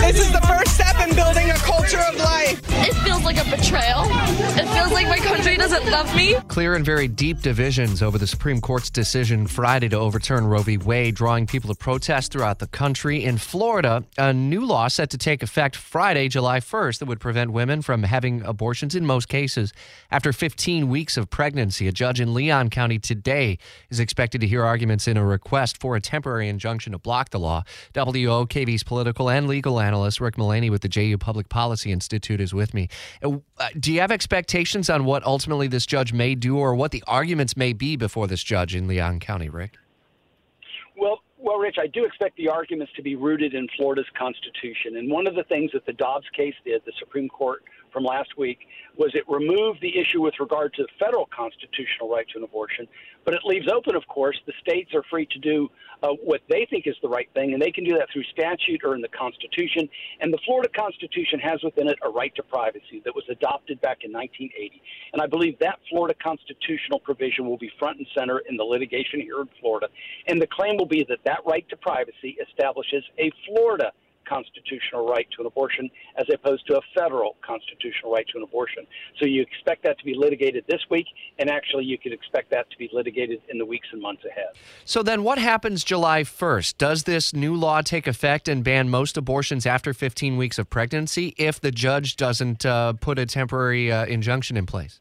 This is the first step in building a culture of life. It feels like a betrayal. It feels like my country doesn't love me. Clear and very deep divisions over the Supreme Court's decision Friday to overturn Roe v. Wade, drawing people to protest throughout the country. In Florida, a new law set to take effect Friday, July 1st, that would prevent women from having abortions in most cases after 15 weeks of pregnancy. A judge in Leon County today is expected to hear arguments in a request for a temporary injunction to block the law. WOKV's political and legal analyst Rick Mullaney with the JU Public Policy Institute is with me. Uh, do you have expectations on what ultimately this judge may do or what the arguments may be before this judge in Leon County, Rick? Well, Rich, I do expect the arguments to be rooted in Florida's Constitution. And one of the things that the Dobbs case did, the Supreme Court from last week, was it removed the issue with regard to the federal constitutional right to an abortion, but it leaves open, of course, the states are free to do uh, what they think is the right thing, and they can do that through statute or in the Constitution. And the Florida Constitution has within it a right to privacy that was adopted back in 1980. And I believe that Florida constitutional provision will be front and center in the litigation here in Florida. And the claim will be that that right to privacy establishes a Florida constitutional right to an abortion as opposed to a federal constitutional right to an abortion. So you expect that to be litigated this week, and actually you could expect that to be litigated in the weeks and months ahead. So then what happens July 1st? Does this new law take effect and ban most abortions after 15 weeks of pregnancy if the judge doesn't uh, put a temporary uh, injunction in place?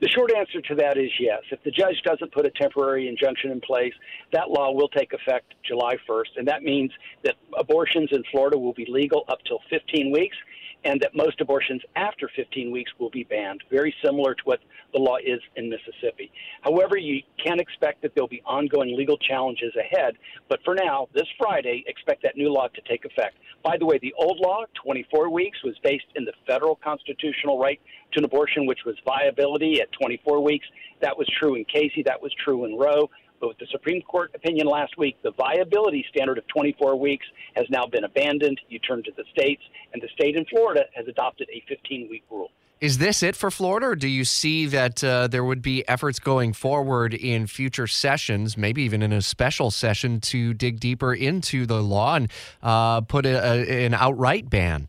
The short answer to that is yes. If the judge doesn't put a temporary injunction in place, that law will take effect July 1st, and that means that abortions in Florida will be legal up till 15 weeks and that most abortions after 15 weeks will be banned, very similar to what the law is in Mississippi. However, you can expect that there'll be ongoing legal challenges ahead, but for now, this Friday, expect that new law to take effect. By the way, the old law, 24 weeks, was based in the federal constitutional right to an abortion, which was viability at 24 weeks. That was true in Casey, that was true in Roe. But with the Supreme Court opinion last week, the viability standard of 24 weeks has now been abandoned. You turn to the states, and the state in Florida has adopted a 15 week rule. Is this it for Florida, or do you see that uh, there would be efforts going forward in future sessions, maybe even in a special session, to dig deeper into the law and uh, put a, a, an outright ban?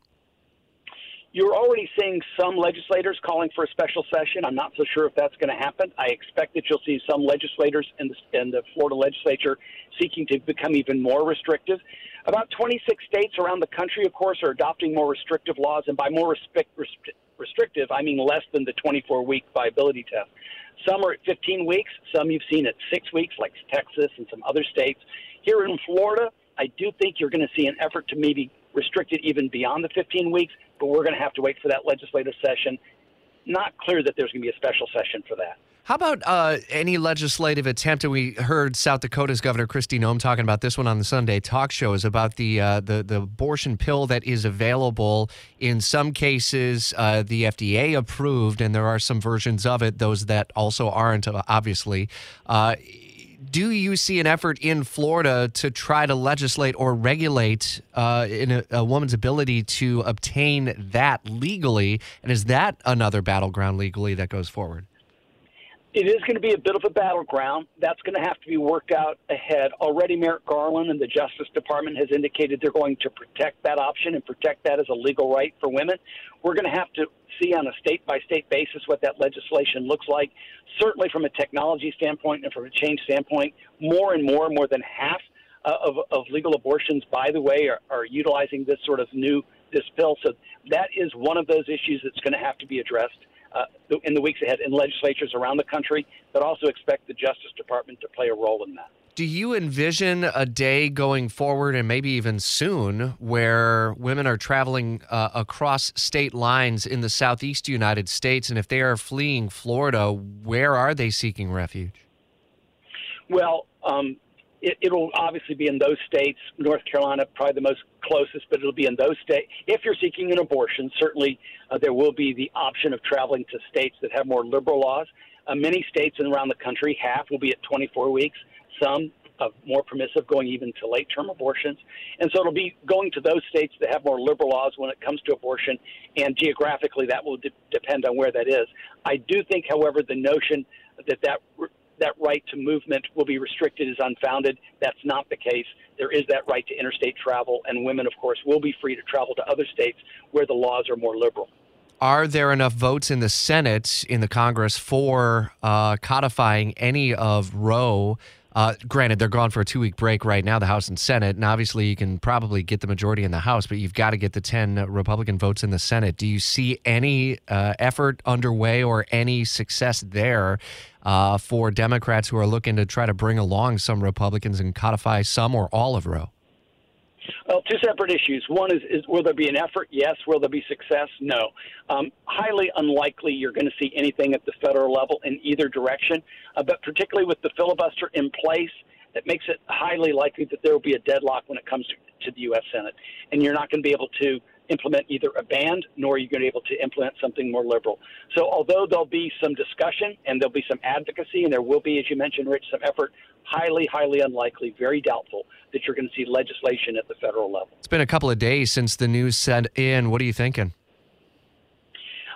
You're already seeing some legislators calling for a special session. I'm not so sure if that's going to happen. I expect that you'll see some legislators in the, in the Florida legislature seeking to become even more restrictive. About 26 states around the country, of course, are adopting more restrictive laws, and by more respect, restrictive, I mean less than the 24 week viability test. Some are at 15 weeks, some you've seen at six weeks, like Texas and some other states. Here in Florida, I do think you're going to see an effort to maybe restrict it even beyond the 15 weeks, but we're going to have to wait for that legislative session. Not clear that there's going to be a special session for that. How about uh, any legislative attempt? And we heard South Dakota's Governor Kristi Noem talking about this one on the Sunday talk shows about the uh, the, the abortion pill that is available. In some cases, uh, the FDA approved, and there are some versions of it, those that also aren't, obviously. Do you see an effort in Florida to try to legislate or regulate uh, in a, a, woman's ability to obtain that legally? And is that another battleground legally that goes forward? It is going to be a bit of a battleground. That's going to have to be worked out ahead. Already, Merrick Garland and the Justice Department has indicated they're going to protect that option and protect that as a legal right for women. We're going to have to see on a state by state basis what that legislation looks like. Certainly, from a technology standpoint and from a change standpoint, more and more, more than half uh, of, of legal abortions, by the way, are, are utilizing this sort of new this bill. So that is one of those issues that's going to have to be addressed uh, in the weeks ahead in legislatures around the country, but also expect the Justice Department to play a role in that. Do you envision a day going forward and maybe even soon where women are traveling uh, across state lines in the southeast United States? And if they are fleeing Florida, where are they seeking refuge? Well, um, it, will obviously be in those states. North Carolina, probably the most closest, but it'll be in those states. If you're seeking an abortion, certainly uh, there will be the option of traveling to states that have more liberal laws. Uh, many states around the country, half will be at 24 weeks some of more permissive, going even to late term abortions. And so it'll be going to those states that have more liberal laws when it comes to abortion, and geographically that will de- depend on where that is. I do think, however, the notion that that that right to movement will be restricted is unfounded. That's not the case. There is that right to interstate travel, and women, of course, will be free to travel to other states where the laws are more liberal. Are there enough votes in the Senate, in the Congress, for uh, codifying any of Roe? Uh, granted, they're gone for a two week break right now, the House and Senate. And obviously, you can probably get the majority in the House, but you've got to get the 10 Republican votes in the Senate. Do you see any uh, effort underway or any success there uh, for Democrats who are looking to try to bring along some Republicans and codify some or all of Roe? Well, two separate issues. One is, is will there be an effort? Yes. Will there be success? No. Um, highly unlikely you're going to see anything at the federal level in either direction, uh, but particularly with the filibuster in place, that makes it highly likely that there will be a deadlock when it comes to, to the U.S. Senate. And you're not going to be able to implement either a ban nor are you going to be able to implement something more liberal. So, although there'll be some discussion and there'll be some advocacy, and there will be, as you mentioned, Rich, some effort, highly, highly unlikely, very doubtful that you're going to see legislation at the federal level. It's been a couple of days since the news set in. What are you thinking?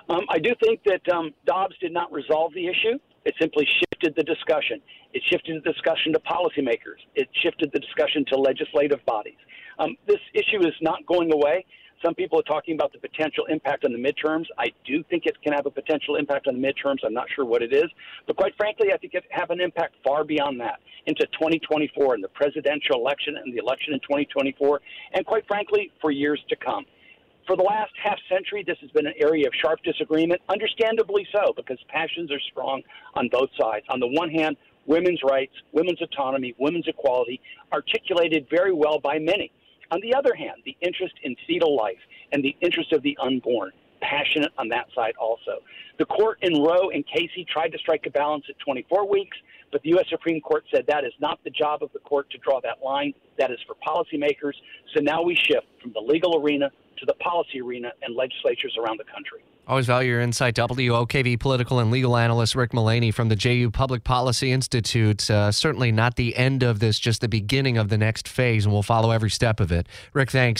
Um, I do think that um, Dobbs did not resolve the issue. It simply shifted the discussion. It shifted the discussion to policymakers. It shifted the discussion to legislative bodies. Um, this issue is not going away. Some people are talking about the potential impact on the midterms. I do think it can have a potential impact on the midterms. I'm not sure what it is. But quite frankly, I think it have an impact far beyond that into 2024 and the presidential election and the election in 2024, and quite frankly, for years to come. For the last half century, this has been an area of sharp disagreement, understandably so, because passions are strong on both sides. On the one hand, women's rights, women's autonomy, women's equality, articulated very well by many. On the other hand, the interest in fetal life and the interest of the unborn, passionate on that side also. The court in Roe and Casey tried to strike a balance at 24 weeks, but the U.S. Supreme Court said that is not the job of the court to draw that line. That is for policymakers. So now we shift from the legal arena to the policy arena and legislatures around the country. Always value your insight. WOKV political and legal analyst Rick Mullaney from the JU Public Policy Institute. Uh, certainly not the end of this, just the beginning of the next phase, and we'll follow every step of it. Rick, thanks.